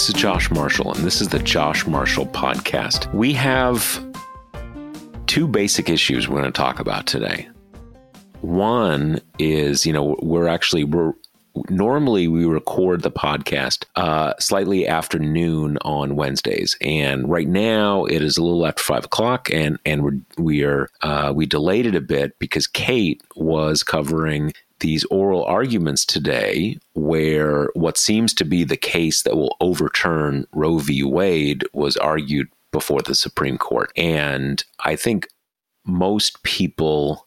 This is Josh Marshall, and this is the Josh Marshall Podcast. We have two basic issues we're going to talk about today. One is, you know, we're actually we're normally we record the podcast uh, slightly after noon on Wednesdays, and right now it is a little after five o'clock, and and we're, we are uh, we delayed it a bit because Kate was covering these oral arguments today where what seems to be the case that will overturn Roe v. Wade was argued before the Supreme Court. And I think most people,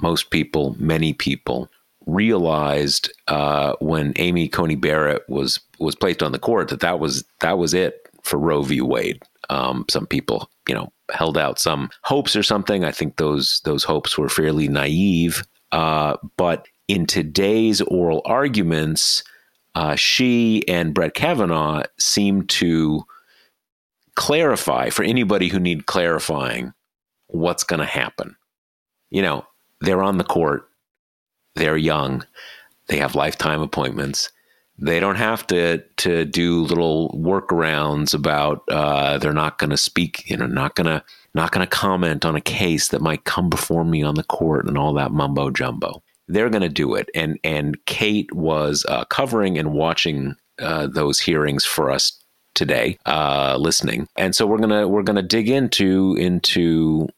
most people, many people realized uh, when Amy Coney Barrett was was placed on the court that that was that was it for Roe v. Wade. Um, some people, you know, held out some hopes or something. I think those those hopes were fairly naive. Uh, but in today's oral arguments, uh, she and Brett Kavanaugh seem to clarify for anybody who need clarifying what's going to happen. You know, they're on the court, they're young, they have lifetime appointments. They don't have to to do little workarounds about uh, they're not going to speak, you know, not going to not going to comment on a case that might come before me on the court and all that mumbo jumbo. They're going to do it, and and Kate was uh, covering and watching uh, those hearings for us today, uh, listening, and so we're gonna we're gonna dig into into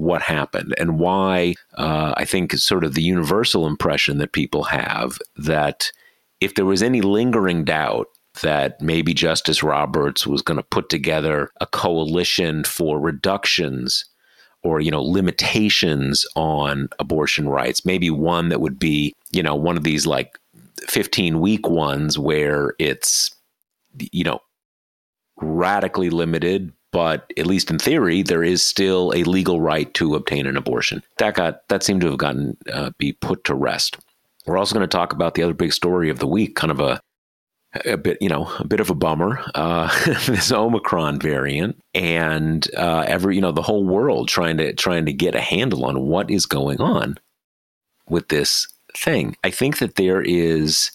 what happened and why uh, I think sort of the universal impression that people have that if there was any lingering doubt that maybe Justice Roberts was going to put together a coalition for reductions or you know limitations on abortion rights maybe one that would be you know one of these like 15 week ones where it's you know radically limited but at least in theory there is still a legal right to obtain an abortion. That got that seemed to have gotten uh, be put to rest we're also going to talk about the other big story of the week kind of a a bit, you know, a bit of a bummer. Uh, this Omicron variant, and uh, every, you know, the whole world trying to trying to get a handle on what is going on with this thing. I think that there is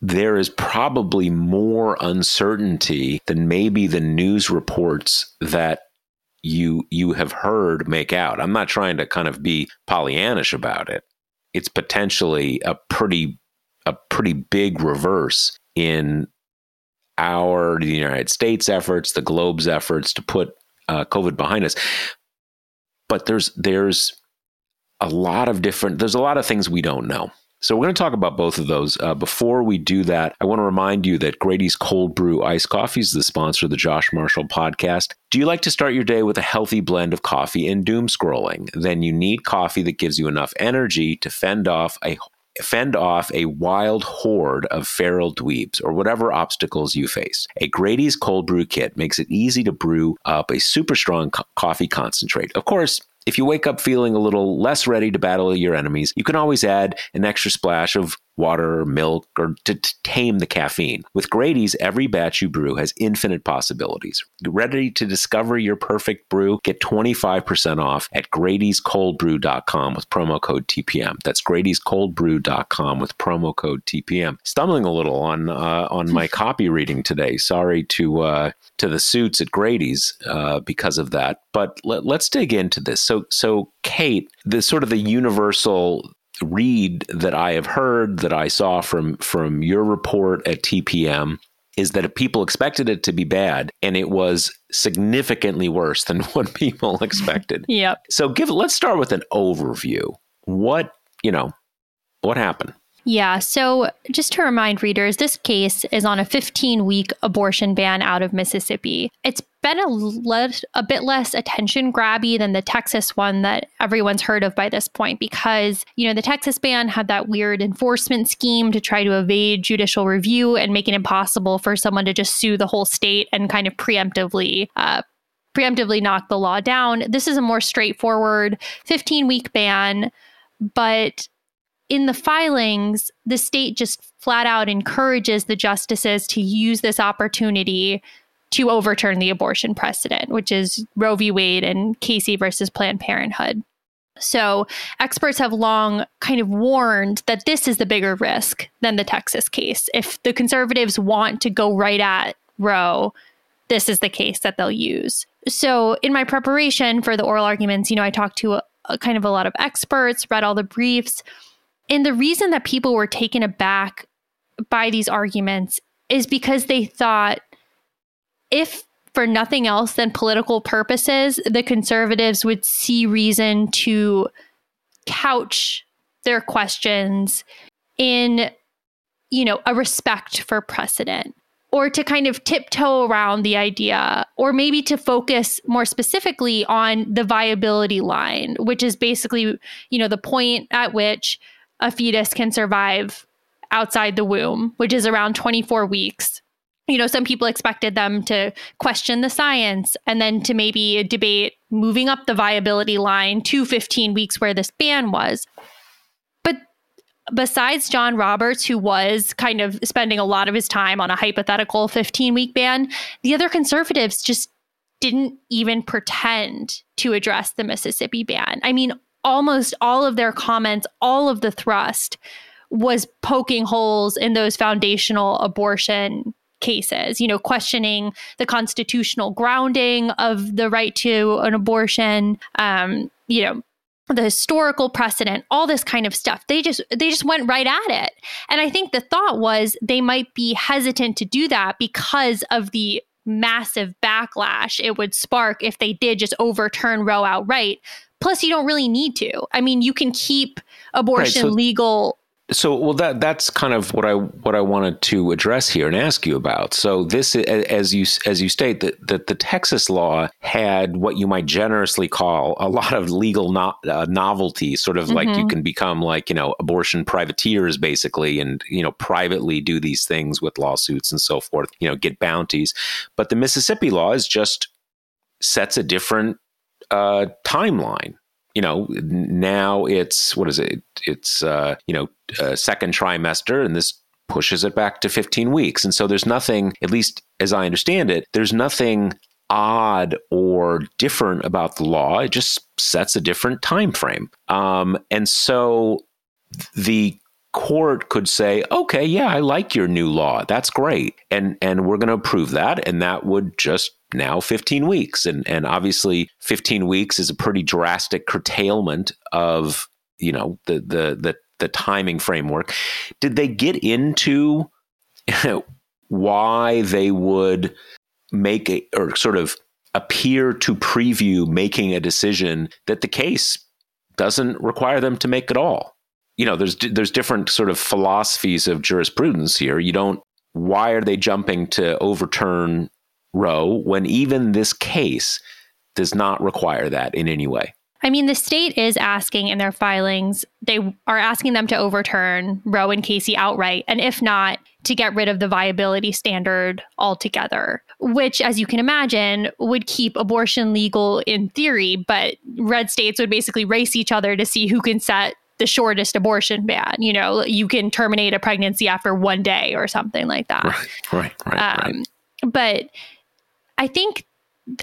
there is probably more uncertainty than maybe the news reports that you you have heard make out. I'm not trying to kind of be Pollyannish about it. It's potentially a pretty a pretty big reverse in our the United States efforts, the globe's efforts to put uh, COVID behind us. But there's there's a lot of different there's a lot of things we don't know. So we're going to talk about both of those. Uh, before we do that, I want to remind you that Grady's Cold Brew Iced Coffee is the sponsor of the Josh Marshall podcast. Do you like to start your day with a healthy blend of coffee and doom scrolling? Then you need coffee that gives you enough energy to fend off a fend off a wild horde of feral dweebs or whatever obstacles you face. A Grady's cold brew kit makes it easy to brew up a super strong co- coffee concentrate. Of course, if you wake up feeling a little less ready to battle your enemies, you can always add an extra splash of water, milk, or to, to, tame the caffeine. With Grady's, every batch you brew has infinite possibilities. Ready to discover your perfect brew? Get 25% off at Grady'sColdBrew.com with promo code TPM. That's Grady'sColdBrew.com with promo code TPM. Stumbling a little on uh, on my copy reading today. Sorry to uh, to the suits at Grady's uh, because of that. But let, let's dig into this. So so Kate, the sort of the universal read that I have heard that I saw from from your report at TPM is that people expected it to be bad and it was significantly worse than what people expected. yep. So give let's start with an overview. What, you know, what happened? Yeah. So, just to remind readers, this case is on a 15 week abortion ban out of Mississippi. It's been a, le- a bit less attention grabby than the Texas one that everyone's heard of by this point because, you know, the Texas ban had that weird enforcement scheme to try to evade judicial review and make it impossible for someone to just sue the whole state and kind of preemptively uh, preemptively knock the law down. This is a more straightforward 15 week ban, but in the filings, the state just flat out encourages the justices to use this opportunity to overturn the abortion precedent, which is Roe v. Wade and Casey versus Planned Parenthood. So, experts have long kind of warned that this is the bigger risk than the Texas case. If the conservatives want to go right at Roe, this is the case that they'll use. So, in my preparation for the oral arguments, you know, I talked to a, a kind of a lot of experts, read all the briefs. And the reason that people were taken aback by these arguments is because they thought if for nothing else than political purposes, the conservatives would see reason to couch their questions in, you know, a respect for precedent or to kind of tiptoe around the idea, or maybe to focus more specifically on the viability line, which is basically, you know, the point at which a fetus can survive outside the womb, which is around 24 weeks. You know, some people expected them to question the science and then to maybe debate moving up the viability line to 15 weeks where this ban was. But besides John Roberts, who was kind of spending a lot of his time on a hypothetical 15 week ban, the other conservatives just didn't even pretend to address the Mississippi ban. I mean, almost all of their comments, all of the thrust was poking holes in those foundational abortion cases, you know, questioning the constitutional grounding of the right to an abortion, um, you know, the historical precedent all this kind of stuff. They just they just went right at it. And i think the thought was they might be hesitant to do that because of the massive backlash it would spark if they did just overturn roe outright Plus, you don't really need to. I mean, you can keep abortion right, so, legal. So, well, that that's kind of what I what I wanted to address here and ask you about. So, this, as you as you state, that that the Texas law had what you might generously call a lot of legal no, uh, novelty, sort of mm-hmm. like you mm-hmm. can become like you know abortion privateers, basically, and you know privately do these things with lawsuits and so forth. You know, get bounties. But the Mississippi law is just sets a different uh, timeline. You know, now it's what is it? It's uh, you know, uh, second trimester, and this pushes it back to 15 weeks. And so there's nothing, at least as I understand it, there's nothing odd or different about the law. It just sets a different time frame. Um, and so the court could say, "Okay, yeah, I like your new law. That's great, and and we're going to approve that," and that would just now 15 weeks. And and obviously 15 weeks is a pretty drastic curtailment of you know the the the the timing framework. Did they get into why they would make a or sort of appear to preview making a decision that the case doesn't require them to make at all you know there's there's different sort of philosophies of jurisprudence here you don't why are they jumping to overturn Roe when even this case does not require that in any way. I mean, the state is asking in their filings, they are asking them to overturn Roe and Casey outright, and if not, to get rid of the viability standard altogether, which, as you can imagine, would keep abortion legal in theory, but red states would basically race each other to see who can set the shortest abortion ban. You know, you can terminate a pregnancy after one day or something like that. Right, right, right. Um, right. But I think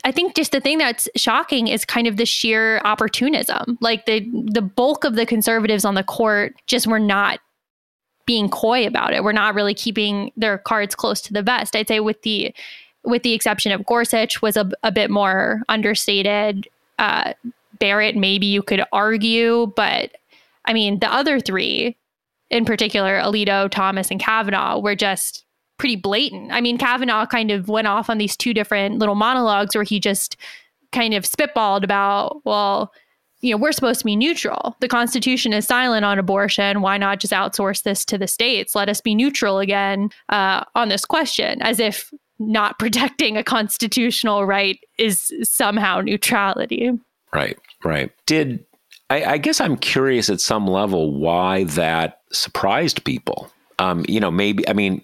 I think just the thing that's shocking is kind of the sheer opportunism. Like the the bulk of the conservatives on the court just were not being coy about it. We're not really keeping their cards close to the vest. I'd say with the with the exception of Gorsuch was a, a bit more understated. Uh, Barrett, maybe you could argue, but I mean the other three, in particular, Alito, Thomas, and Kavanaugh, were just pretty blatant. I mean, Kavanaugh kind of went off on these two different little monologues where he just kind of spitballed about, well, you know, we're supposed to be neutral. The Constitution is silent on abortion. Why not just outsource this to the states? Let us be neutral again uh, on this question, as if not protecting a constitutional right is somehow neutrality. Right, right. Did I, I guess I'm curious at some level why that surprised people. Um, you know, maybe I mean,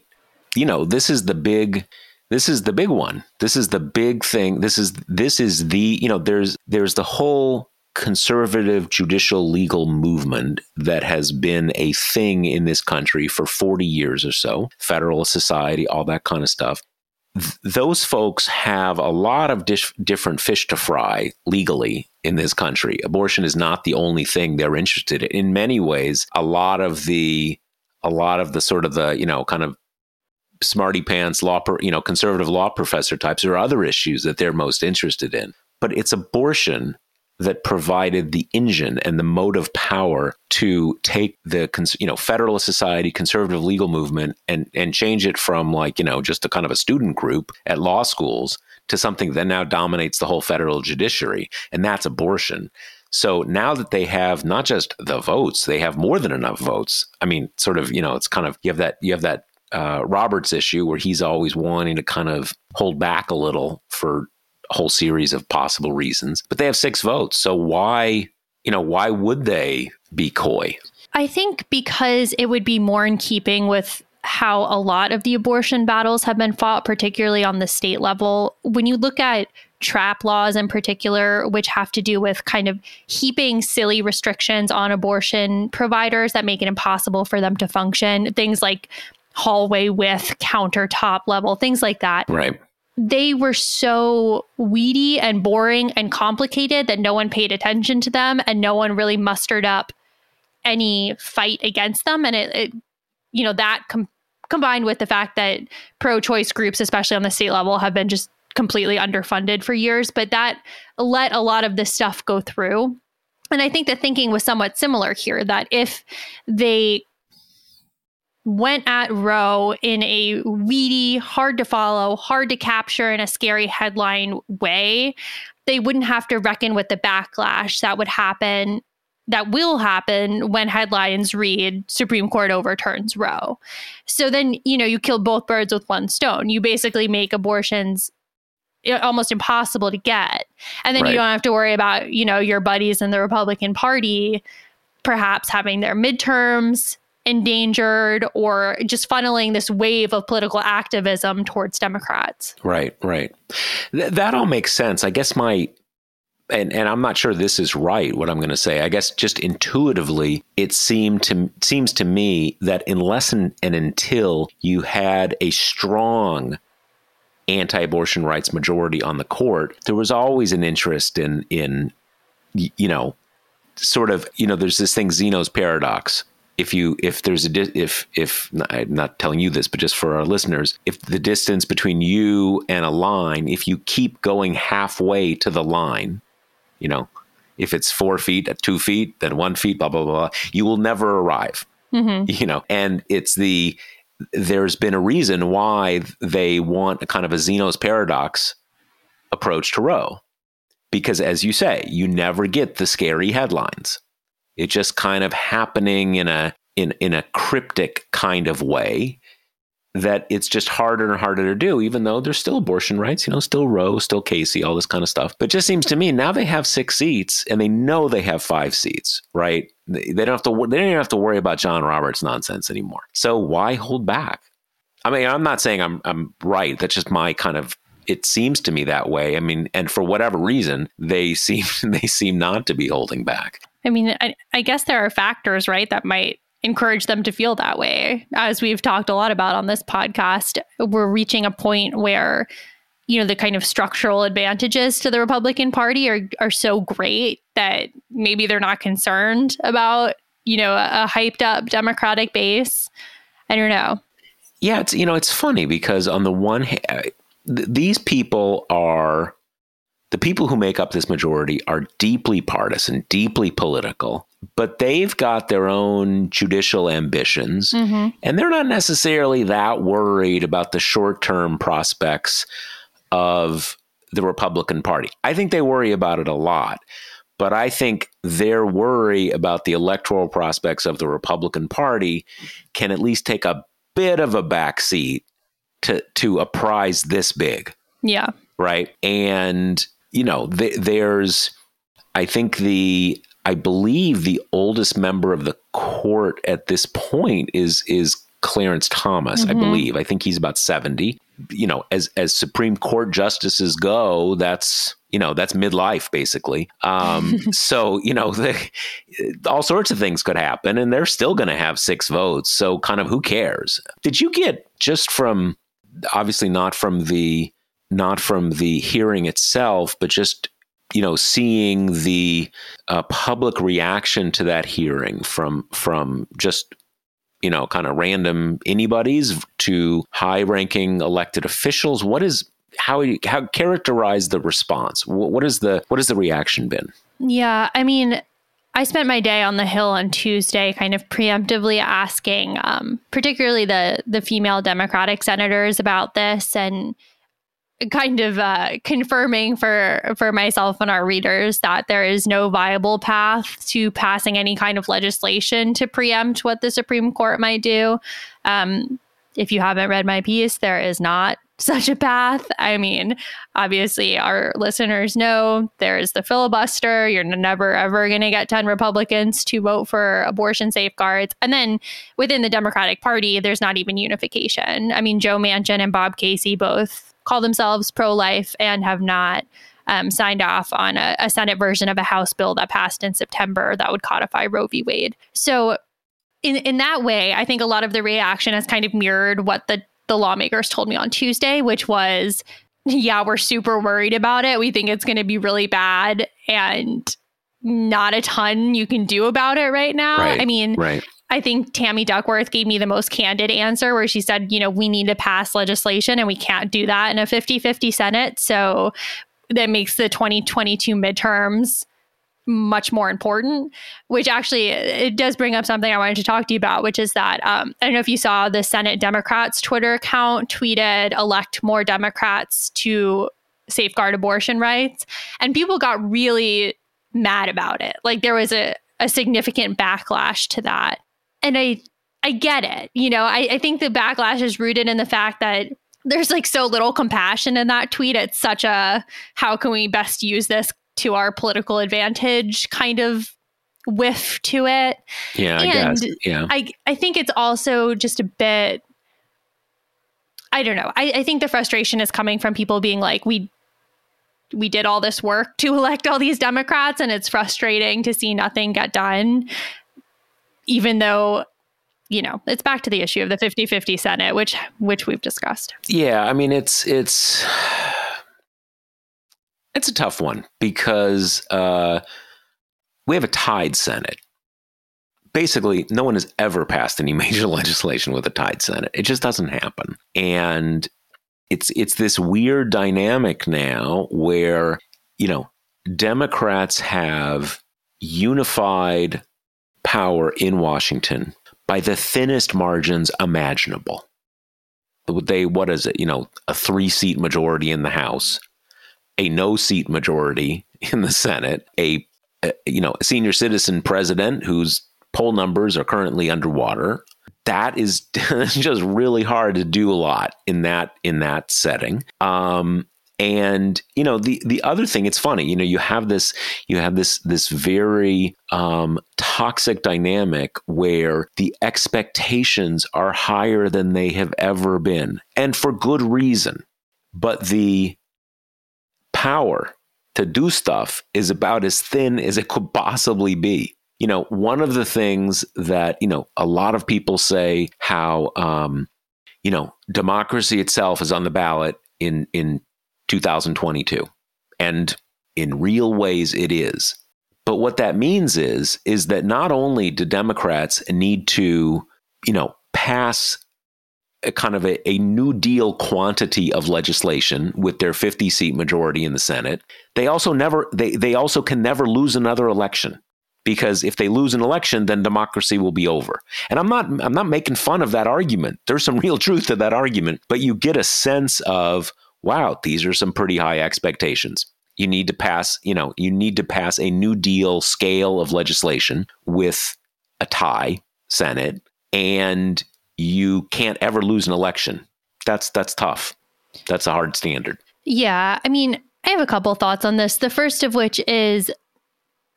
you know, this is the big this is the big one. This is the big thing. This is this is the, you know, there's there's the whole conservative judicial legal movement that has been a thing in this country for 40 years or so, Federalist Society, all that kind of stuff. Th- those folks have a lot of dish- different fish to fry legally in this country. Abortion is not the only thing they're interested in. In many ways, a lot of the a lot of the sort of the, you know, kind of smarty pants law, you know, conservative law professor types or other issues that they're most interested in. But it's abortion that provided the engine and the motive power to take the you know Federalist Society conservative legal movement and and change it from like you know just a kind of a student group at law schools to something that now dominates the whole federal judiciary and that's abortion. So now that they have not just the votes, they have more than enough votes. I mean, sort of, you know, it's kind of you have that you have that uh, Roberts issue where he's always wanting to kind of hold back a little for a whole series of possible reasons. But they have six votes. So why, you know, why would they be coy? I think because it would be more in keeping with how a lot of the abortion battles have been fought, particularly on the state level. When you look at trap laws in particular, which have to do with kind of heaping silly restrictions on abortion providers that make it impossible for them to function, things like hallway width, countertop level, things like that. Right. They were so weedy and boring and complicated that no one paid attention to them and no one really mustered up any fight against them. And it, it you know, that com- combined with the fact that pro choice groups, especially on the state level, have been just completely underfunded for years, but that let a lot of this stuff go through. And I think the thinking was somewhat similar here that if they went at Roe in a weedy, hard to follow, hard to capture in a scary headline way, they wouldn't have to reckon with the backlash that would happen that will happen when headlines read Supreme Court overturns Roe. So then, you know, you kill both birds with one stone. You basically make abortions almost impossible to get. And then right. you don't have to worry about, you know, your buddies in the Republican Party perhaps having their midterms endangered or just funneling this wave of political activism towards Democrats. Right, right. Th- that all makes sense. I guess my and and I'm not sure this is right what I'm going to say. I guess just intuitively it seemed to seems to me that unless and, and until you had a strong anti-abortion rights majority on the court, there was always an interest in in you know sort of you know there's this thing Zeno's paradox if you if there's a di- if if I'm not telling you this, but just for our listeners, if the distance between you and a line, if you keep going halfway to the line, you know, if it's four feet at two feet, then one feet, blah blah blah, you will never arrive. Mm-hmm. You know, and it's the there's been a reason why they want a kind of a Zeno's paradox approach to Roe, because as you say, you never get the scary headlines it's just kind of happening in a in in a cryptic kind of way that it's just harder and harder to do, even though there's still abortion rights, you know, still Roe, still Casey, all this kind of stuff. But just seems to me now they have six seats and they know they have five seats, right? They don't have to. They don't even have to worry about John Roberts nonsense anymore. So why hold back? I mean, I'm not saying I'm I'm right. That's just my kind of. It seems to me that way. I mean, and for whatever reason, they seem they seem not to be holding back. I mean, I, I guess there are factors, right, that might encourage them to feel that way. As we've talked a lot about on this podcast, we're reaching a point where you know the kind of structural advantages to the Republican Party are are so great that maybe they're not concerned about you know a, a hyped up Democratic base. I don't know. Yeah, it's you know it's funny because on the one hand, uh, th- these people are the people who make up this majority are deeply partisan, deeply political, but they've got their own judicial ambitions, mm-hmm. and they're not necessarily that worried about the short term prospects of the Republican Party. I think they worry about it a lot, but I think their worry about the electoral prospects of the Republican Party can at least take a bit of a backseat to to a prize this big. Yeah. Right. And you know, th- there's, I think the, I believe the oldest member of the court at this point is is Clarence Thomas, mm-hmm. I believe. I think he's about 70. You know, as as Supreme Court justices go, that's you know that's midlife basically. Um, so you know, the, all sorts of things could happen, and they're still going to have six votes. So kind of who cares? Did you get just from obviously not from the not from the hearing itself, but just you know seeing the uh, public reaction to that hearing from from just you know kind of random anybody's to high ranking elected officials what is how how characterize the response? What is the what has the reaction been? Yeah i mean I spent my day on the Hill on Tuesday, kind of preemptively asking, um, particularly the the female Democratic senators about this, and kind of uh, confirming for for myself and our readers that there is no viable path to passing any kind of legislation to preempt what the Supreme Court might do. Um, if you haven't read my piece, there is not such a path. I mean, obviously, our listeners know there's the filibuster. You're never, ever going to get 10 Republicans to vote for abortion safeguards. And then within the Democratic Party, there's not even unification. I mean, Joe Manchin and Bob Casey both call themselves pro life and have not um, signed off on a, a Senate version of a House bill that passed in September that would codify Roe v. Wade. So, in in that way, I think a lot of the reaction has kind of mirrored what the the lawmakers told me on Tuesday, which was, yeah, we're super worried about it. We think it's going to be really bad, and not a ton you can do about it right now. Right, I mean, right. I think Tammy Duckworth gave me the most candid answer where she said, you know, we need to pass legislation and we can't do that in a 50 50 Senate. So that makes the 2022 midterms much more important which actually it does bring up something i wanted to talk to you about which is that um, i don't know if you saw the senate democrats twitter account tweeted elect more democrats to safeguard abortion rights. And people got really mad about it. Like there was a, a significant backlash to that and I I get it. You know, I, I think the backlash is rooted in the fact that there's like so little compassion in that tweet. It's such a how can we best use this to our political advantage kind of whiff to it. Yeah, and I guess. Yeah. I I think it's also just a bit I don't know. I, I think the frustration is coming from people being like, we we did all this work to elect all these Democrats and it's frustrating to see nothing get done even though you know it's back to the issue of the 50-50 senate which which we've discussed. Yeah i mean it's it's it's a tough one because uh, we have a tied senate. Basically no one has ever passed any major legislation with a tied senate. It just doesn't happen. And it's it's this weird dynamic now where you know democrats have unified power in Washington by the thinnest margins imaginable. They, what is it? You know, a three seat majority in the House, a no seat majority in the Senate, a, a you know, a senior citizen president whose poll numbers are currently underwater. That is just really hard to do a lot in that in that setting. Um, and you know the the other thing it's funny you know you have this you have this this very um, toxic dynamic where the expectations are higher than they have ever been and for good reason but the power to do stuff is about as thin as it could possibly be. You know, one of the things that, you know, a lot of people say how, um, you know, democracy itself is on the ballot in, in 2022. And in real ways, it is. But what that means is, is that not only do Democrats need to, you know, pass a kind of a, a New Deal quantity of legislation with their 50 seat majority in the Senate. They also never they they also can never lose another election because if they lose an election then democracy will be over. And I'm not I'm not making fun of that argument. There's some real truth to that argument, but you get a sense of wow, these are some pretty high expectations. You need to pass, you know, you need to pass a New Deal scale of legislation with a tie Senate and you can't ever lose an election. That's that's tough. That's a hard standard. Yeah, I mean, I have a couple thoughts on this. The first of which is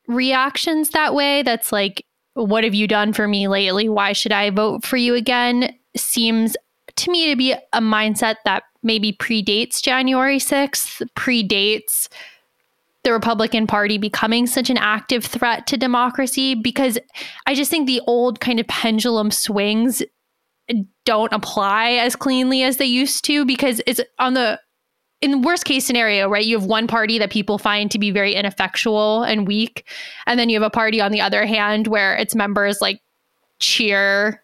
reactions that way. That's like, what have you done for me lately? Why should I vote for you again? Seems to me to be a mindset that maybe predates January 6th, predates the Republican Party becoming such an active threat to democracy because I just think the old kind of pendulum swings don't apply as cleanly as they used to because it's on the in the worst case scenario, right? You have one party that people find to be very ineffectual and weak, and then you have a party on the other hand where its members like cheer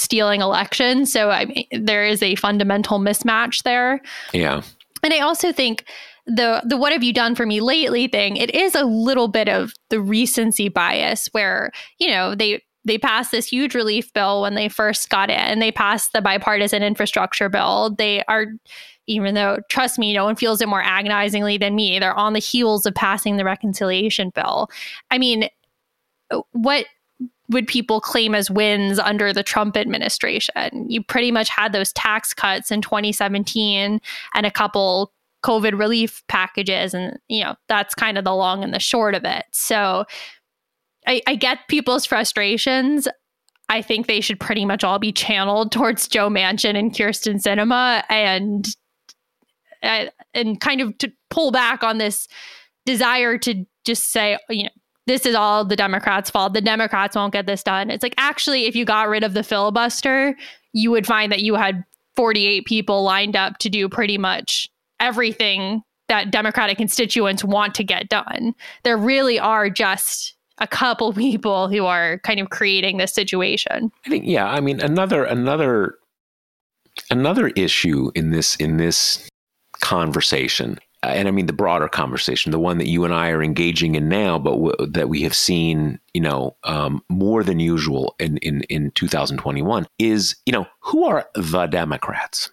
stealing elections. So I mean, there is a fundamental mismatch there. Yeah. And I also think the the what have you done for me lately thing, it is a little bit of the recency bias where, you know, they they passed this huge relief bill when they first got in. They passed the bipartisan infrastructure bill. They are, even though, trust me, no one feels it more agonizingly than me. They're on the heels of passing the reconciliation bill. I mean, what would people claim as wins under the Trump administration? You pretty much had those tax cuts in 2017 and a couple COVID relief packages. And, you know, that's kind of the long and the short of it. So, I, I get people's frustrations. I think they should pretty much all be channeled towards Joe Manchin and Kyrsten Sinema and and kind of to pull back on this desire to just say, you know, this is all the Democrats' fault. The Democrats won't get this done. It's like actually, if you got rid of the filibuster, you would find that you had 48 people lined up to do pretty much everything that Democratic constituents want to get done. There really are just a couple people who are kind of creating this situation. I think yeah, I mean another another another issue in this in this conversation and I mean the broader conversation, the one that you and I are engaging in now, but w- that we have seen, you know, um, more than usual in, in in 2021 is, you know, who are the Democrats?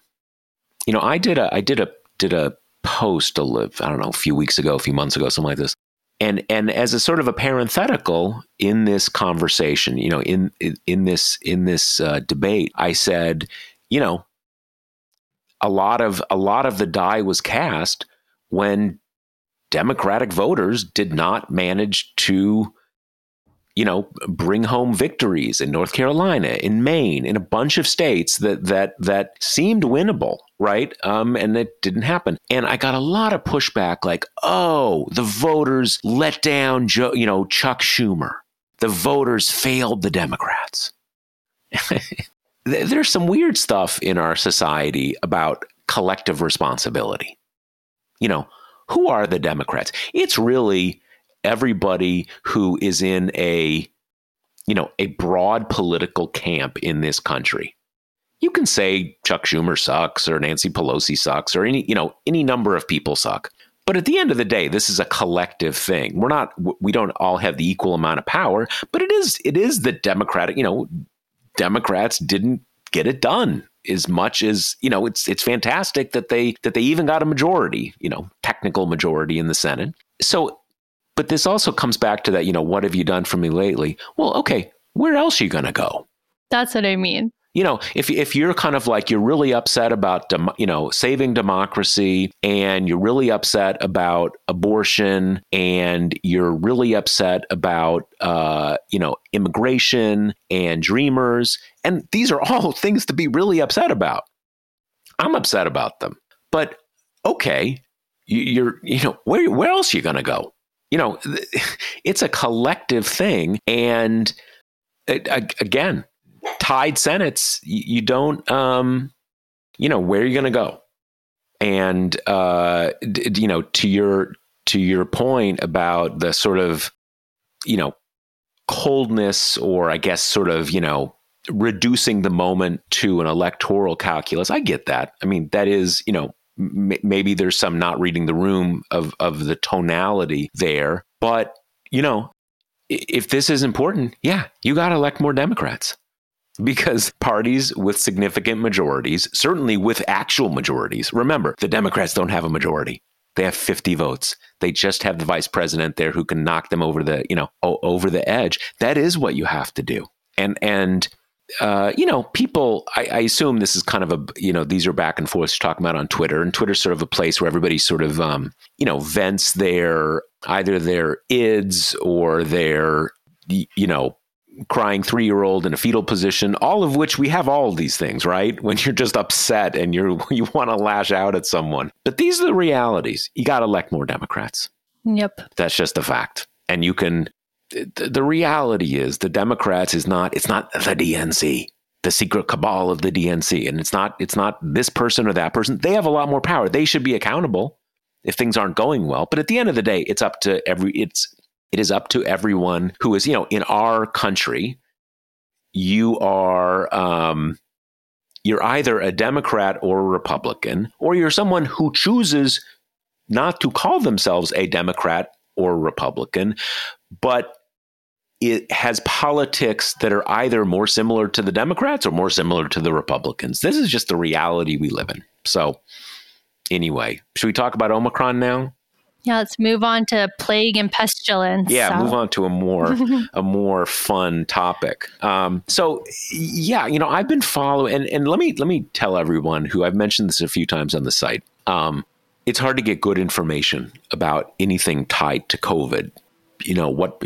You know, I did a I did a did a post a I don't know a few weeks ago, a few months ago, something like this, and and as a sort of a parenthetical in this conversation you know in in, in this in this uh, debate i said you know a lot of a lot of the die was cast when democratic voters did not manage to you know, bring home victories in North Carolina, in Maine, in a bunch of states that that that seemed winnable, right? Um, and it didn't happen. And I got a lot of pushback, like, "Oh, the voters let down Joe, you know, Chuck Schumer. The voters failed the Democrats." There's some weird stuff in our society about collective responsibility. You know, who are the Democrats? It's really everybody who is in a you know a broad political camp in this country. You can say chuck schumer sucks or nancy pelosi sucks or any you know any number of people suck. But at the end of the day this is a collective thing. We're not we don't all have the equal amount of power but it is it is the democratic you know democrats didn't get it done as much as you know it's it's fantastic that they that they even got a majority you know technical majority in the senate so but this also comes back to that, you know, what have you done for me lately? Well, okay, where else are you going to go? That's what I mean. You know, if if you're kind of like you're really upset about you know saving democracy and you're really upset about abortion and you're really upset about uh, you know immigration and dreamers and these are all things to be really upset about. I'm upset about them. But okay, you're you know where where else are you going to go? You know, it's a collective thing, and it, again, tied senates, you don't, um, you know, where are you going to go? And uh, you know, to your to your point about the sort of, you know, coldness or I guess sort of, you know, reducing the moment to an electoral calculus. I get that. I mean, that is, you know, m- maybe there's some not reading the room of of the tonality there, but you know, if this is important, yeah, you got to elect more Democrats because parties with significant majorities, certainly with actual majorities, remember, the Democrats don't have a majority. They have 50 votes. They just have the vice president there who can knock them over the, you know, over the edge. That is what you have to do. And and uh, you know, people, I, I, assume this is kind of a, you know, these are back and forth talking about on Twitter, and Twitter's sort of a place where everybody sort of, um, you know, vents their either their ids or their, you know, crying three year old in a fetal position, all of which we have all of these things, right? When you're just upset and you're you want to lash out at someone. But these are the realities. You got to elect more Democrats. Yep. That's just a fact. And you can the, the reality is the Democrats is not it's not the DNC the secret cabal of the DNC and it's not it's not this person or that person they have a lot more power they should be accountable if things aren't going well but at the end of the day it's up to every it's it is up to everyone who is, you know, in our country, you are um, you're either a Democrat or a Republican, or you're someone who chooses not to call themselves a Democrat or Republican, but it has politics that are either more similar to the Democrats or more similar to the Republicans. This is just the reality we live in. So, anyway, should we talk about Omicron now? Yeah, let's move on to plague and pestilence. Yeah, so. move on to a more a more fun topic. Um, so yeah, you know, I've been following and, and let me let me tell everyone who I've mentioned this a few times on the site. Um, it's hard to get good information about anything tied to COVID. You know, what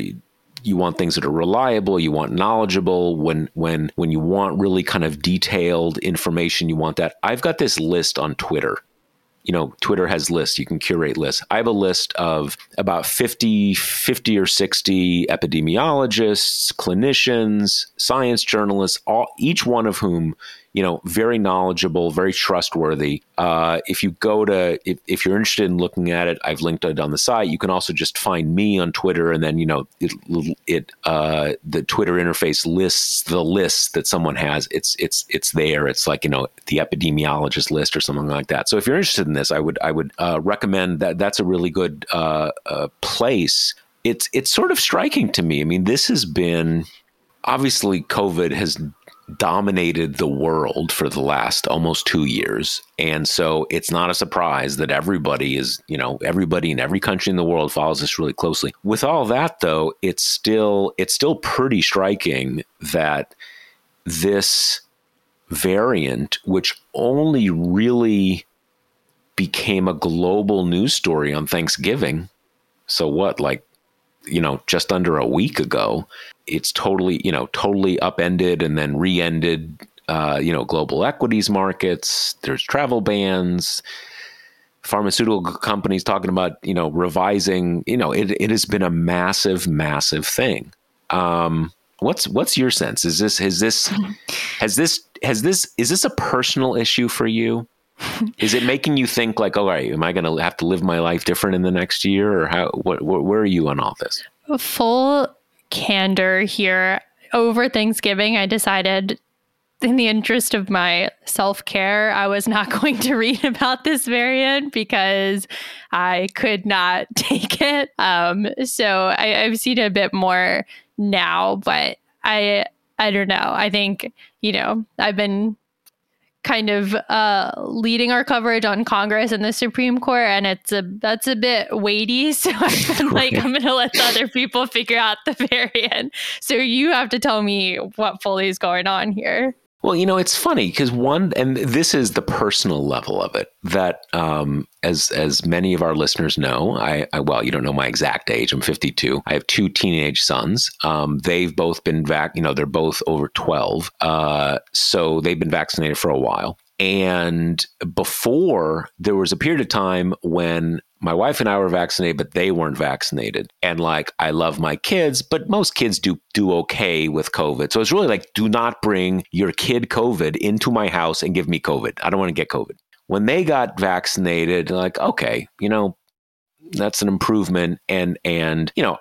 you want things that are reliable you want knowledgeable when when when you want really kind of detailed information you want that i've got this list on twitter you know, Twitter has lists. You can curate lists. I have a list of about 50, 50 or 60 epidemiologists, clinicians, science journalists, all, each one of whom you know, very knowledgeable, very trustworthy. Uh, if you go to, if, if, you're interested in looking at it, I've linked it on the site. You can also just find me on Twitter, and then you know, it, it uh, the Twitter interface lists the list that someone has. It's it's it's there. It's like you know, the epidemiologist list or something like that. So if you're interested in this, I would I would uh, recommend that. That's a really good uh, uh, place. It's it's sort of striking to me. I mean, this has been obviously COVID has dominated the world for the last almost two years. And so it's not a surprise that everybody is, you know, everybody in every country in the world follows this really closely. With all that though, it's still it's still pretty striking that this variant, which only really became a global news story on Thanksgiving. So what, like you know, just under a week ago, it's totally, you know, totally upended and then re-ended, uh, you know, global equities markets. There's travel bans. Pharmaceutical companies talking about, you know, revising. You know, it, it has been a massive, massive thing. Um, what's what's your sense? Is this has this has this has this is this a personal issue for you? is it making you think like, all right, am I going to have to live my life different in the next year, or how? What, what, where are you on all this? Full candor here. Over Thanksgiving, I decided, in the interest of my self care, I was not going to read about this variant because I could not take it. Um, so I, I've seen a bit more now, but I I don't know. I think you know I've been kind of uh, leading our coverage on Congress and the Supreme Court, and it's a that's a bit weighty. So I'm like, I'm going to let the other people figure out the variant. So you have to tell me what fully is going on here. Well, you know, it's funny because one, and this is the personal level of it. That, um, as as many of our listeners know, I, I, well, you don't know my exact age. I'm 52. I have two teenage sons. Um, they've both been vac. You know, they're both over 12. Uh, so they've been vaccinated for a while. And before there was a period of time when my wife and I were vaccinated, but they weren't vaccinated. And like, I love my kids, but most kids do do okay with COVID. So it's really like, do not bring your kid COVID into my house and give me COVID. I don't want to get COVID. When they got vaccinated, like, okay, you know, that's an improvement. And and you know,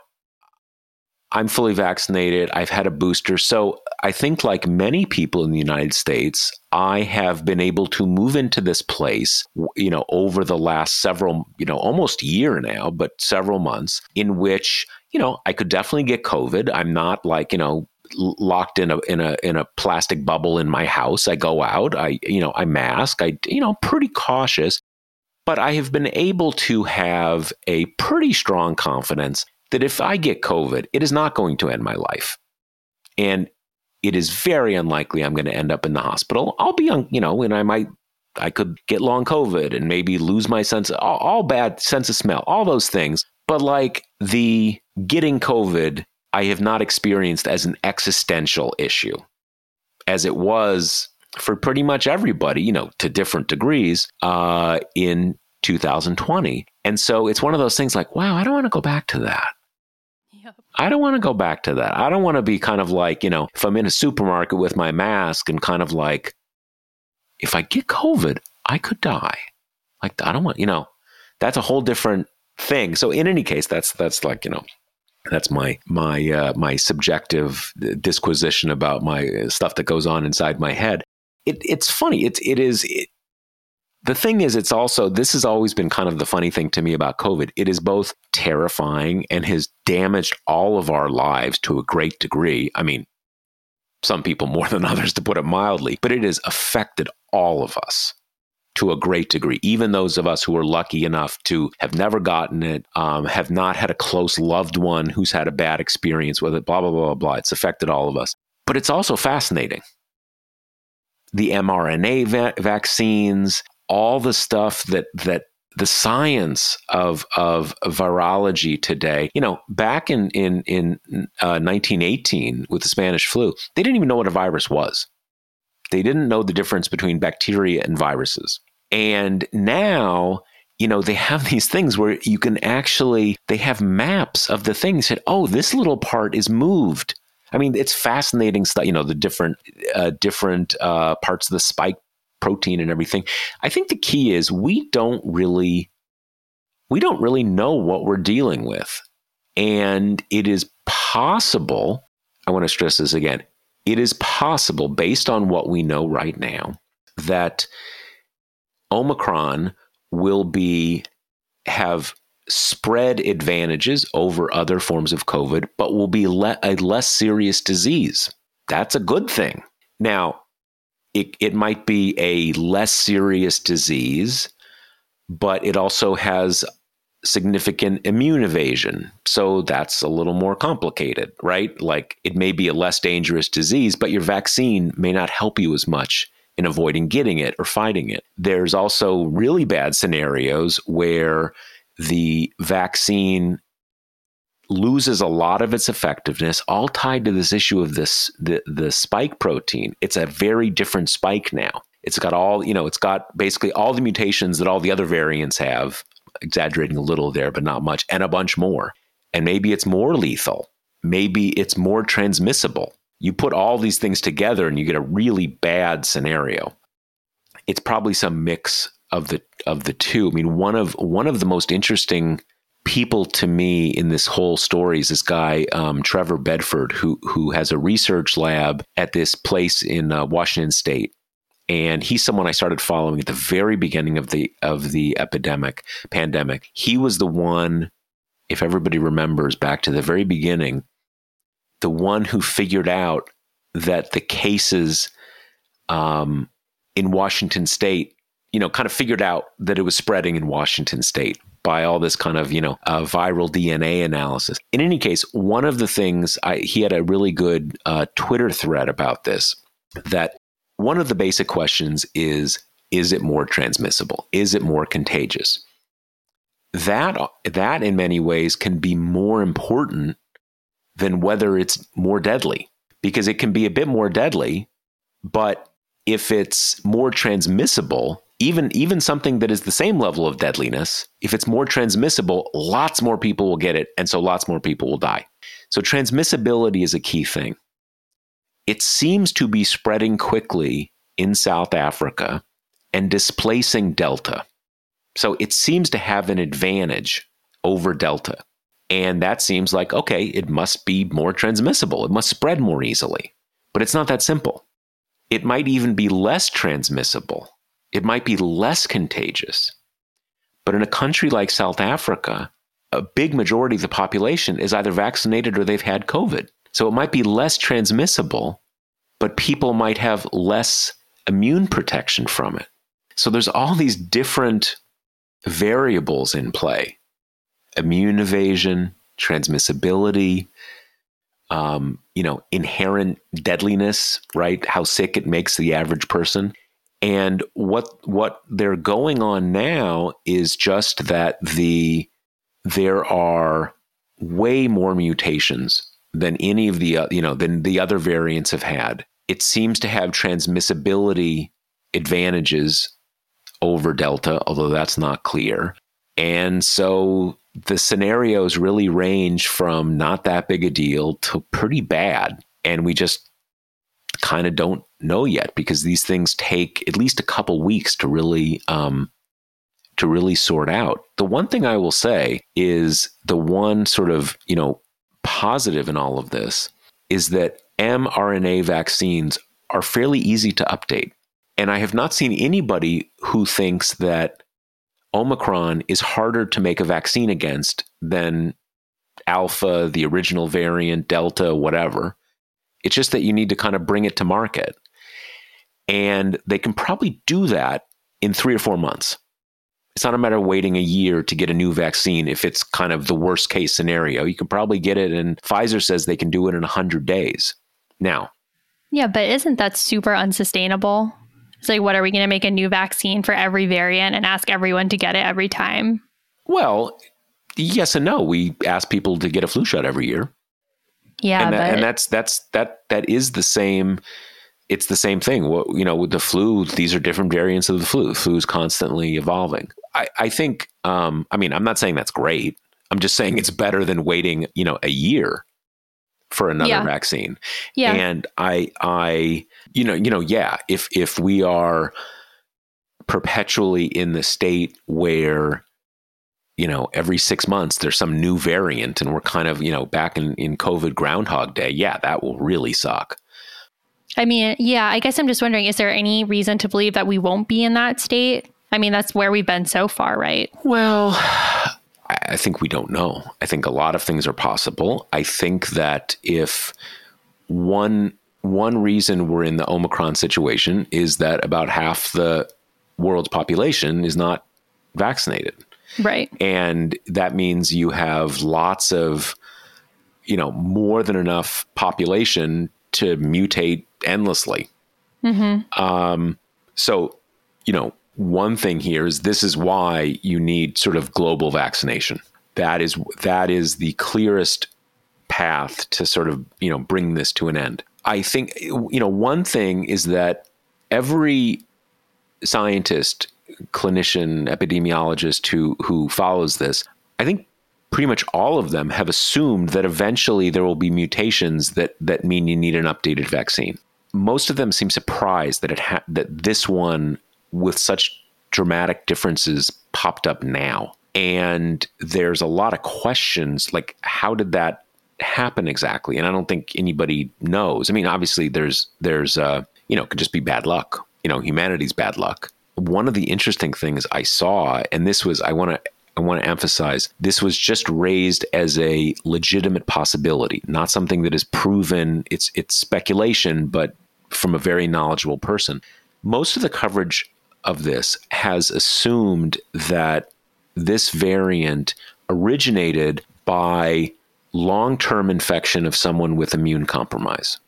I'm fully vaccinated. I've had a booster. So I think, like many people in the United States, I have been able to move into this place, you know, over the last several, you know, almost year now, but several months in which, you know, I could definitely get COVID. I'm not like, you know, locked in a in a in a plastic bubble in my house. I go out, I you know, I mask, I you know, pretty cautious. But I have been able to have a pretty strong confidence that if I get COVID, it is not going to end my life. And it is very unlikely I'm going to end up in the hospital. I'll be on, you know, and I might, I could get long COVID and maybe lose my sense, all, all bad sense of smell, all those things. But like the getting COVID, I have not experienced as an existential issue as it was for pretty much everybody, you know, to different degrees uh, in 2020. And so it's one of those things like, wow, I don't want to go back to that. I don't want to go back to that. I don't want to be kind of like, you know, if I'm in a supermarket with my mask and kind of like, if I get COVID, I could die. Like, I don't want, you know, that's a whole different thing. So in any case, that's, that's like, you know, that's my my uh, my subjective disquisition about my stuff that goes on inside my head. It, it's funny. It's it is it, the thing is, it's also, this has always been kind of the funny thing to me about COVID. It is both terrifying and has damaged all of our lives to a great degree. I mean, some people more than others, to put it mildly, but it has affected all of us to a great degree. Even those of us who are lucky enough to have never gotten it, um, have not had a close loved one who's had a bad experience with it, blah, blah, blah, blah. blah. It's affected all of us. But it's also fascinating. The mRNA va- vaccines, all the stuff that that the science of of virology today. You know, back in in in uh, 1918 with the Spanish flu, they didn't even know what a virus was. They didn't know the difference between bacteria and viruses. And now, you know, they have these things where you can actually they have maps of the things that oh, this little part is moved. I mean, it's fascinating stuff. You know, the different uh, different uh, parts of the spike protein and everything. I think the key is we don't really we don't really know what we're dealing with. And it is possible, I want to stress this again. It is possible based on what we know right now that Omicron will be have spread advantages over other forms of COVID, but will be le- a less serious disease. That's a good thing. Now, it, it might be a less serious disease, but it also has significant immune evasion. So that's a little more complicated, right? Like it may be a less dangerous disease, but your vaccine may not help you as much in avoiding getting it or fighting it. There's also really bad scenarios where the vaccine loses a lot of its effectiveness, all tied to this issue of this the the spike protein. It's a very different spike now. It's got all you know. It's got basically all the mutations that all the other variants have. Exaggerating a little there, but not much, and a bunch more. And maybe it's more lethal. Maybe it's more transmissible. You put all these things together, and you get a really bad scenario. It's probably some mix of the of the two. I mean, one of one of the most interesting people to me in this whole story is this guy um, Trevor Bedford, who who has a research lab at this place in uh, Washington State, and he's someone I started following at the very beginning of the of the epidemic pandemic. He was the one, if everybody remembers back to the very beginning, the one who figured out that the cases um, in Washington State, you know, kind of figured out that it was spreading in Washington State by all this kind of you know uh, viral DNA analysis. In any case, one of the things I, he had a really good uh, Twitter thread about this. That one of the basic questions is: Is it more transmissible? Is it more contagious? That that in many ways can be more important than whether it's more deadly because it can be a bit more deadly, but if it's more transmissible, even even something that is the same level of deadliness, if it's more transmissible, lots more people will get it, and so lots more people will die. So transmissibility is a key thing. It seems to be spreading quickly in South Africa and displacing Delta. So it seems to have an advantage over Delta. And that seems like, okay, it must be more transmissible. It must spread more easily. But it's not that simple. It might even be less transmissible it might be less contagious. But in a country like South Africa, a big majority of the population is either vaccinated or they've had COVID. So it might be less transmissible, but people might have less immune protection from it. So there's all these different variables in play immune evasion, transmissibility, um, you know, inherent deadliness, right? How sick it makes the average person. And what what they're going on now is just that the there are way more mutations than any of the uh, you know than the other variants have had. It seems to have transmissibility advantages over Delta, although that's not clear. And so the scenarios really range from not that big a deal to pretty bad. And we just kind of don't know yet because these things take at least a couple weeks to really um, to really sort out. The one thing I will say is the one sort of you know positive in all of this is that mRNA vaccines are fairly easy to update, and I have not seen anybody who thinks that Omicron is harder to make a vaccine against than Alpha, the original variant, Delta, whatever. It's just that you need to kind of bring it to market. And they can probably do that in three or four months. It's not a matter of waiting a year to get a new vaccine if it's kind of the worst case scenario. You can probably get it, and Pfizer says they can do it in 100 days. Now, yeah, but isn't that super unsustainable? It's like, what are we going to make a new vaccine for every variant and ask everyone to get it every time? Well, yes and no. We ask people to get a flu shot every year. Yeah, and, that, but... and that's that's that that is the same. It's the same thing. What you know with the flu, these are different variants of the flu. The flu is constantly evolving. I, I think. Um, I mean, I'm not saying that's great. I'm just saying it's better than waiting, you know, a year for another yeah. vaccine. Yeah. And I, I, you know, you know, yeah. If if we are perpetually in the state where you know, every six months there's some new variant and we're kind of, you know, back in, in COVID Groundhog Day, yeah, that will really suck. I mean, yeah, I guess I'm just wondering is there any reason to believe that we won't be in that state? I mean, that's where we've been so far, right? Well, I think we don't know. I think a lot of things are possible. I think that if one one reason we're in the Omicron situation is that about half the world's population is not vaccinated. Right. And that means you have lots of, you know, more than enough population to mutate endlessly. Mm-hmm. Um, so, you know, one thing here is this is why you need sort of global vaccination. That is that is the clearest path to sort of you know bring this to an end. I think you know one thing is that every scientist clinician epidemiologist who who follows this, I think pretty much all of them have assumed that eventually there will be mutations that that mean you need an updated vaccine. Most of them seem surprised that it ha- that this one with such dramatic differences popped up now. And there's a lot of questions like how did that happen exactly? And I don't think anybody knows. I mean, obviously there's there's uh, you know, it could just be bad luck. You know, humanity's bad luck one of the interesting things I saw, and this was, I want to I want to emphasize this was just raised as a legitimate possibility, not something that is proven. It's it's speculation, but from a very knowledgeable person. Most of the coverage of this has assumed that this variant originated by long-term infection of someone with immune compromise.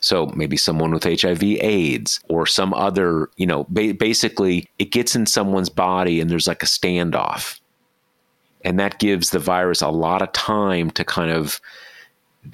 So maybe someone with HIV AIDS or some other, you know, ba- basically it gets in someone's body and there's like a standoff. And that gives the virus a lot of time to kind of,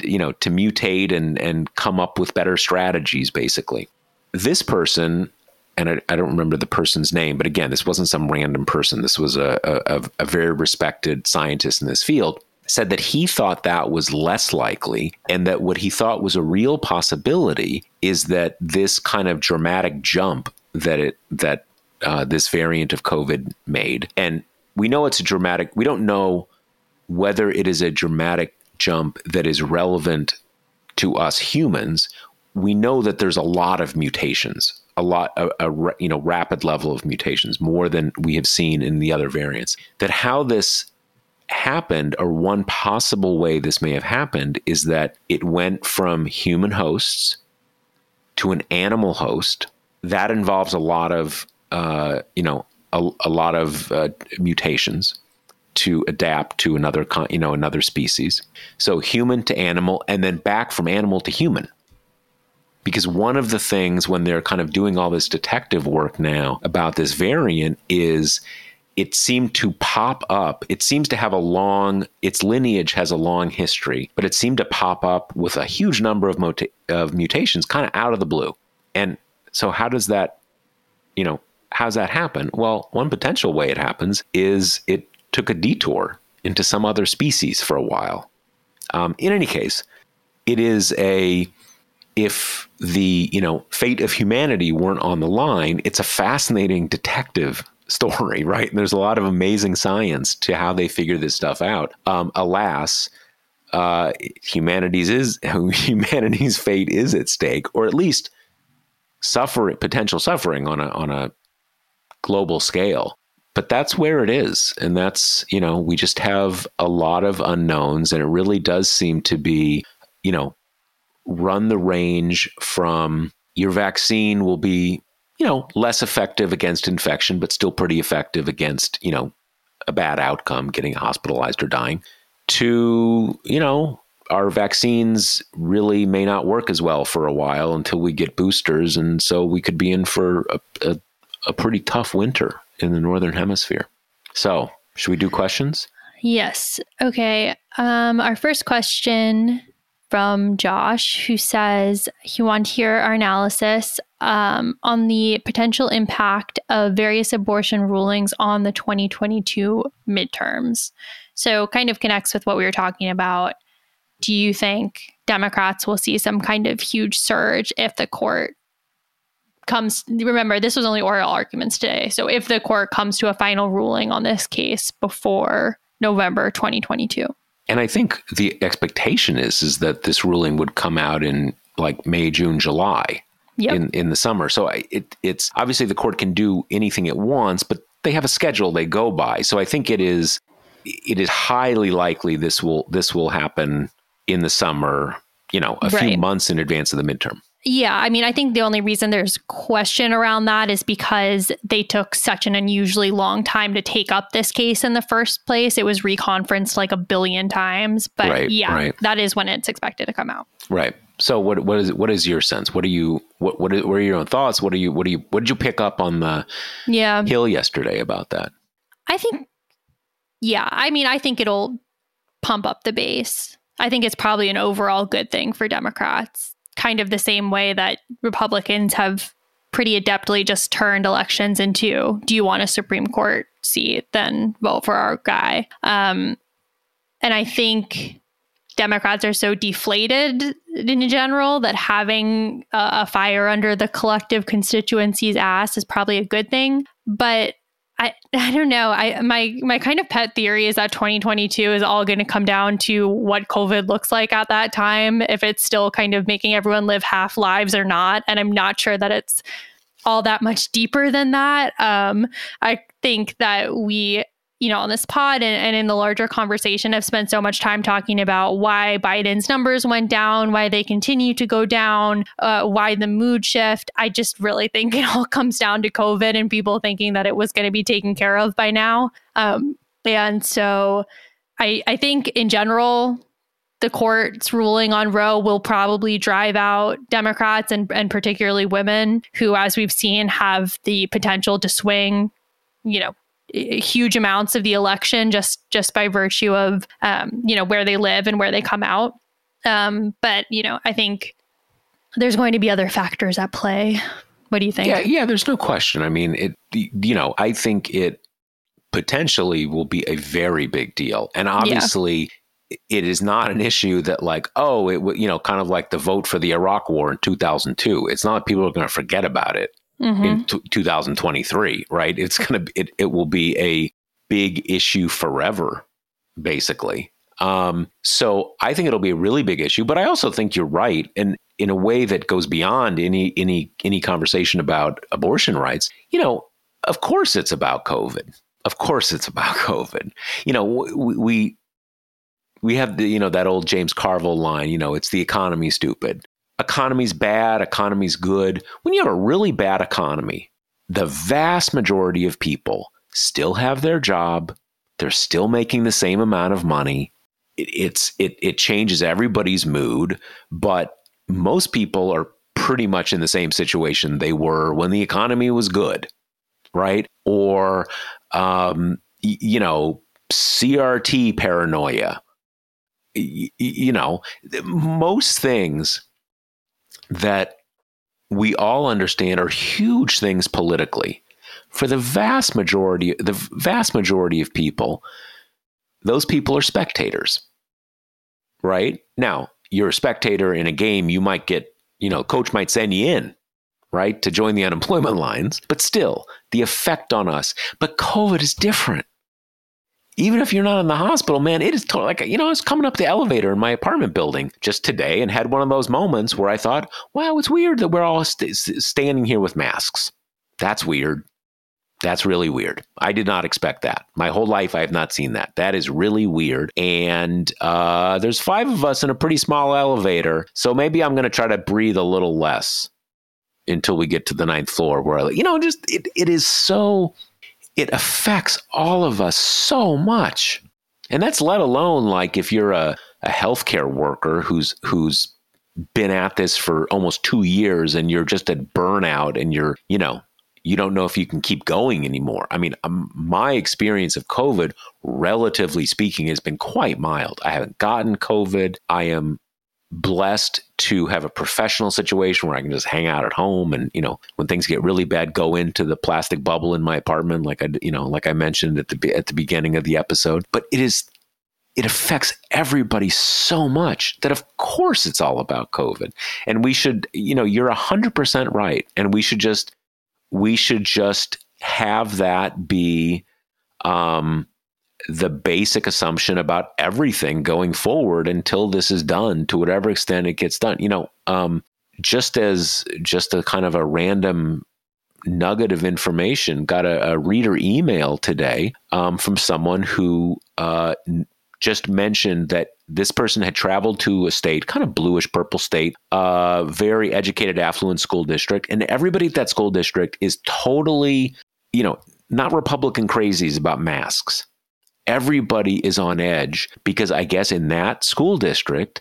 you know, to mutate and, and come up with better strategies, basically. This person and I, I, don't remember the person's name, but again, this wasn't some random person. This was a, a, a very respected scientist in this field said that he thought that was less likely and that what he thought was a real possibility is that this kind of dramatic jump that it that uh, this variant of COVID made, and we know it's a dramatic. We don't know whether it is a dramatic jump that is relevant to us humans. We know that there's a lot of mutations, a lot, a, a you know, rapid level of mutations, more than we have seen in the other variants. That how this happened, or one possible way this may have happened, is that it went from human hosts to an animal host. That involves a lot of, uh, you know, a, a lot of uh, mutations to adapt to another, you know, another species. So human to animal, and then back from animal to human. Because one of the things when they're kind of doing all this detective work now about this variant is it seemed to pop up. It seems to have a long, its lineage has a long history, but it seemed to pop up with a huge number of, mota- of mutations kind of out of the blue. And so, how does that, you know, how does that happen? Well, one potential way it happens is it took a detour into some other species for a while. Um, in any case, it is a if the you know fate of humanity weren't on the line, it's a fascinating detective story, right? And there's a lot of amazing science to how they figure this stuff out. Um, alas, uh, humanity's is humanity's fate is at stake, or at least suffer potential suffering on a on a global scale. But that's where it is, and that's you know we just have a lot of unknowns, and it really does seem to be you know run the range from your vaccine will be you know, less effective against infection, but still pretty effective against, you know, a bad outcome, getting hospitalized or dying, to, you know, our vaccines really may not work as well for a while until we get boosters. And so we could be in for a, a, a pretty tough winter in the Northern Hemisphere. So, should we do questions? Yes. Okay. Um, our first question from Josh, who says he wants to hear our analysis um, on the potential impact of various abortion rulings on the 2022 midterms. So, kind of connects with what we were talking about. Do you think Democrats will see some kind of huge surge if the court comes? Remember, this was only oral arguments today. So, if the court comes to a final ruling on this case before November 2022? And I think the expectation is is that this ruling would come out in like May, June, July. Yep. In, in the summer. So it, it's obviously the court can do anything it wants, but they have a schedule they go by. So I think it is it is highly likely this will this will happen in the summer, you know, a right. few months in advance of the midterm. Yeah, I mean, I think the only reason there's question around that is because they took such an unusually long time to take up this case in the first place. It was reconferenced like a billion times, but right, yeah, right. that is when it's expected to come out. Right. So what what is what is your sense? What do you what what, are, what are your own thoughts? What are you what do you what did you pick up on the yeah hill yesterday about that? I think yeah, I mean, I think it'll pump up the base. I think it's probably an overall good thing for Democrats kind of the same way that Republicans have pretty adeptly just turned elections into do you want a Supreme Court seat? Then vote for our guy. Um, and I think Democrats are so deflated in general that having a, a fire under the collective constituency's ass is probably a good thing. But I, I don't know. I my my kind of pet theory is that 2022 is all going to come down to what COVID looks like at that time, if it's still kind of making everyone live half lives or not. And I'm not sure that it's all that much deeper than that. Um, I think that we you know, on this pod and, and in the larger conversation, I've spent so much time talking about why Biden's numbers went down, why they continue to go down, uh, why the mood shift. I just really think it all comes down to COVID and people thinking that it was going to be taken care of by now. Um, and so I, I think in general, the court's ruling on Roe will probably drive out Democrats and, and particularly women who, as we've seen, have the potential to swing, you know, huge amounts of the election just just by virtue of um, you know where they live and where they come out. Um, but you know, I think there's going to be other factors at play What do you think? Yeah, yeah, there's no question. I mean, it you know, I think it potentially will be a very big deal. And obviously yeah. it is not an issue that like, oh, it you know, kind of like the vote for the Iraq war in 2002. It's not like people are going to forget about it mm-hmm. in t- 2023, right? It's going to it it will be a big issue forever basically. Um, so I think it'll be a really big issue, but I also think you're right. And in a way that goes beyond any any any conversation about abortion rights, you know, of course it's about COVID. Of course it's about COVID. You know, we, we we have the you know that old James Carville line, you know, it's the economy stupid. Economy's bad, economy's good. When you have a really bad economy, the vast majority of people still have their job, they're still making the same amount of money, it, it's it it changes everybody's mood, but most people are pretty much in the same situation they were when the economy was good, right? Or um, y- you know, CRT paranoia. Y- you know, most things that we all understand are huge things politically. For the vast majority, the vast majority of people, those people are spectators right? Now, you're a spectator in a game, you might get, you know, coach might send you in, right, to join the unemployment lines, but still, the effect on us. But COVID is different. Even if you're not in the hospital, man, it is totally like, you know, I was coming up the elevator in my apartment building just today and had one of those moments where I thought, wow, it's weird that we're all st- standing here with masks. That's weird. That's really weird. I did not expect that. My whole life, I have not seen that. That is really weird. And uh, there's five of us in a pretty small elevator. So maybe I'm going to try to breathe a little less until we get to the ninth floor where, I, you know, just it, it is so, it affects all of us so much. And that's let alone like if you're a, a healthcare worker who's who's been at this for almost two years and you're just at burnout and you're, you know, you don't know if you can keep going anymore. I mean, um, my experience of COVID, relatively speaking, has been quite mild. I haven't gotten COVID. I am blessed to have a professional situation where I can just hang out at home and you know when things get really bad go into the plastic bubble in my apartment like I you know like I mentioned at the at the beginning of the episode. But it is it affects everybody so much that of course it's all about covid. And we should you know you're 100% right. And we should just we should just have that be um, the basic assumption about everything going forward until this is done to whatever extent it gets done. You know, um, just as just a kind of a random nugget of information, got a, a reader email today um, from someone who uh, just mentioned that this person had traveled to a state, kind of bluish purple state, uh, very educated, affluent school district, and everybody at that school district is totally, you know, not Republican crazies about masks. Everybody is on edge because I guess in that school district,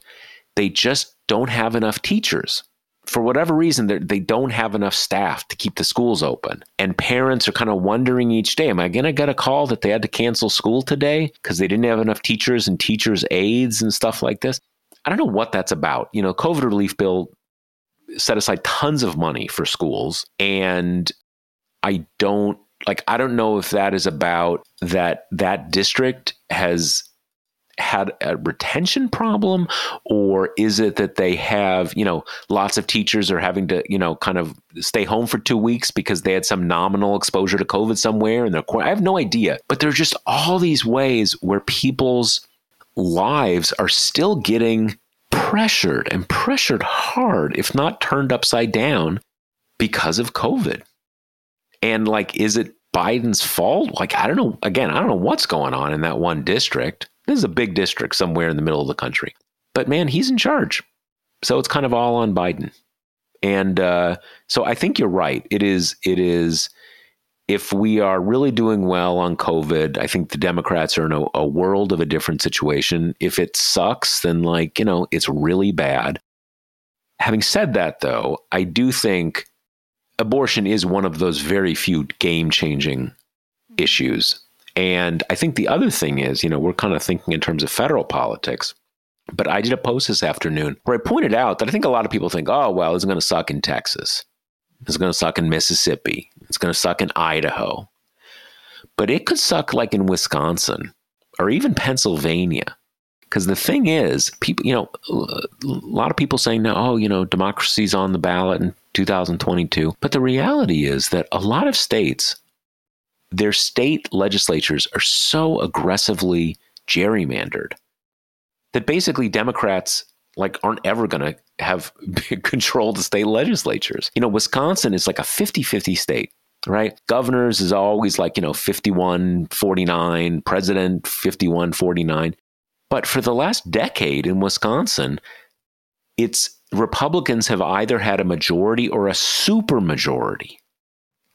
they just don't have enough teachers for whatever reason, they don't have enough staff to keep the schools open. And parents are kind of wondering each day, am I going to get a call that they had to cancel school today because they didn't have enough teachers and teachers' aides and stuff like this? I don't know what that's about. You know, COVID relief bill set aside tons of money for schools. And I don't like, I don't know if that is about that that district has had a retention problem or is it that they have you know lots of teachers are having to you know kind of stay home for two weeks because they had some nominal exposure to covid somewhere and they're i have no idea. But there's just all these ways where people's lives are still getting pressured and pressured hard if not turned upside down because of covid and like is it Biden's fault? Like, I don't know. Again, I don't know what's going on in that one district. This is a big district somewhere in the middle of the country. But man, he's in charge. So it's kind of all on Biden. And uh, so I think you're right. It is, it is, if we are really doing well on COVID, I think the Democrats are in a, a world of a different situation. If it sucks, then like, you know, it's really bad. Having said that, though, I do think abortion is one of those very few game changing issues and I think the other thing is, you know, we're kind of thinking in terms of federal politics. But I did a post this afternoon where I pointed out that I think a lot of people think, oh, well, it's going to suck in Texas. It's going to suck in Mississippi. It's going to suck in Idaho. But it could suck like in Wisconsin or even Pennsylvania. Because the thing is, people, you know, a lot of people saying oh, you know, democracy's on the ballot in 2022. But the reality is that a lot of states, their state legislatures are so aggressively gerrymandered that basically Democrats like aren't ever going to have control the state legislatures. You know, Wisconsin is like a 50-50 state right? Governors is always like, you know, 51 49, president 51 49. But for the last decade in Wisconsin, it's Republicans have either had a majority or a supermajority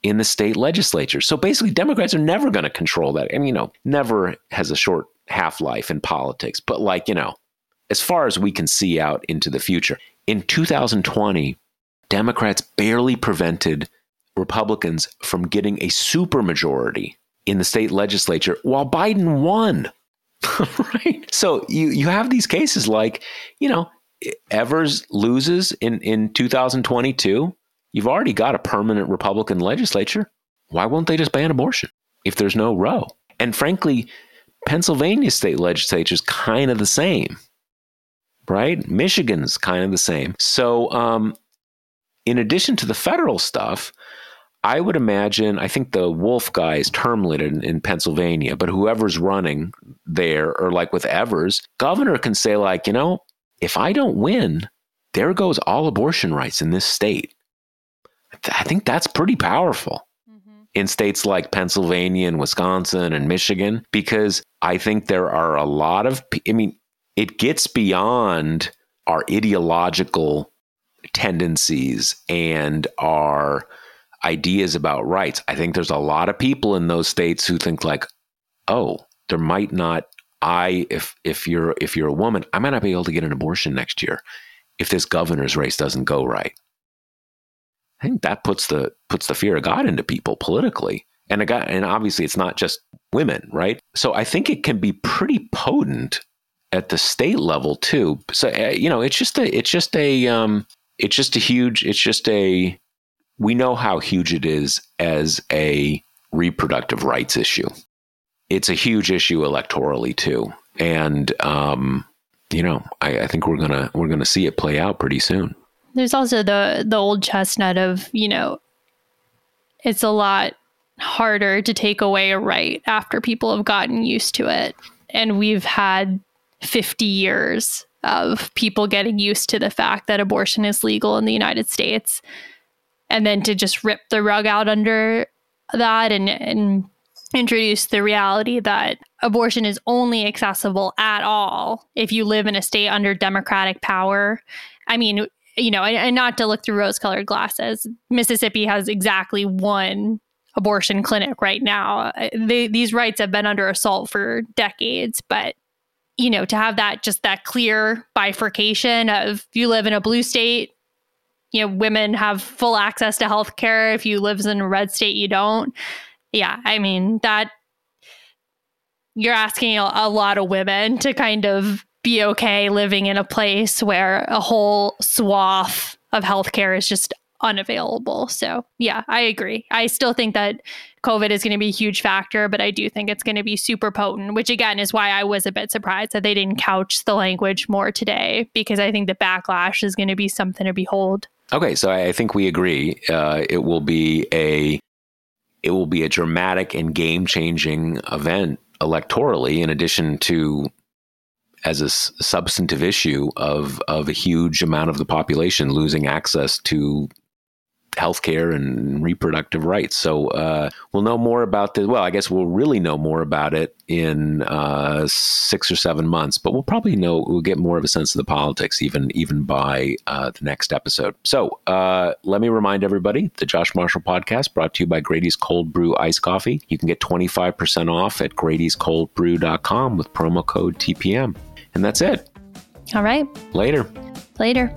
in the state legislature. So basically, Democrats are never going to control that. I mean, you know, never has a short half life in politics, but like, you know, as far as we can see out into the future, in 2020, Democrats barely prevented Republicans from getting a supermajority in the state legislature while Biden won. right? So you you have these cases like, you know, Evers loses in in 2022. You've already got a permanent Republican legislature. Why won't they just ban abortion if there's no Roe? And frankly, Pennsylvania state legislature is kind of the same, right? Michigan's kind of the same. So, um, in addition to the federal stuff, I would imagine, I think the Wolf guy is term limited in, in, Pennsylvania, but whoever's running there, or like with Evers, governor can say, like, you know, if I don't win, there goes all abortion rights in this state. I think that's pretty powerful mm-hmm. in states like Pennsylvania and Wisconsin and Michigan, because I think there are a lot of, I mean, it gets beyond our ideological tendencies and our ideas about rights. I think there's a lot of people in those states who think like, oh, there might not I if if you're if you're a woman, I might not be able to get an abortion next year if this governor's race doesn't go right. I think that puts the puts the fear of God into people politically. And a guy, and obviously it's not just women, right? So I think it can be pretty potent at the state level too. So uh, you know, it's just a it's just a um it's just a huge it's just a we know how huge it is as a reproductive rights issue. It's a huge issue electorally too, and um, you know, I, I think we're gonna we're gonna see it play out pretty soon. There's also the the old chestnut of you know, it's a lot harder to take away a right after people have gotten used to it, and we've had 50 years of people getting used to the fact that abortion is legal in the United States. And then to just rip the rug out under that and and introduce the reality that abortion is only accessible at all if you live in a state under democratic power. I mean, you know, and, and not to look through rose colored glasses, Mississippi has exactly one abortion clinic right now. They, these rights have been under assault for decades, but you know, to have that just that clear bifurcation of you live in a blue state, you know, women have full access to health care. If you live in a red state, you don't. Yeah, I mean, that you're asking a, a lot of women to kind of be okay living in a place where a whole swath of healthcare is just unavailable. So, yeah, I agree. I still think that COVID is going to be a huge factor, but I do think it's going to be super potent, which again is why I was a bit surprised that they didn't couch the language more today, because I think the backlash is going to be something to behold. Okay, so I think we agree. Uh, it will be a it will be a dramatic and game changing event electorally, in addition to as a s- substantive issue of of a huge amount of the population losing access to healthcare and reproductive rights. So uh, we'll know more about this. Well, I guess we'll really know more about it in uh, six or seven months, but we'll probably know we'll get more of a sense of the politics even even by uh, the next episode. So uh, let me remind everybody: the Josh Marshall podcast brought to you by Grady's Cold Brew Ice Coffee. You can get twenty five percent off at Grady'sColdBrew.com with promo code TPM, and that's it. All right. Later. Later.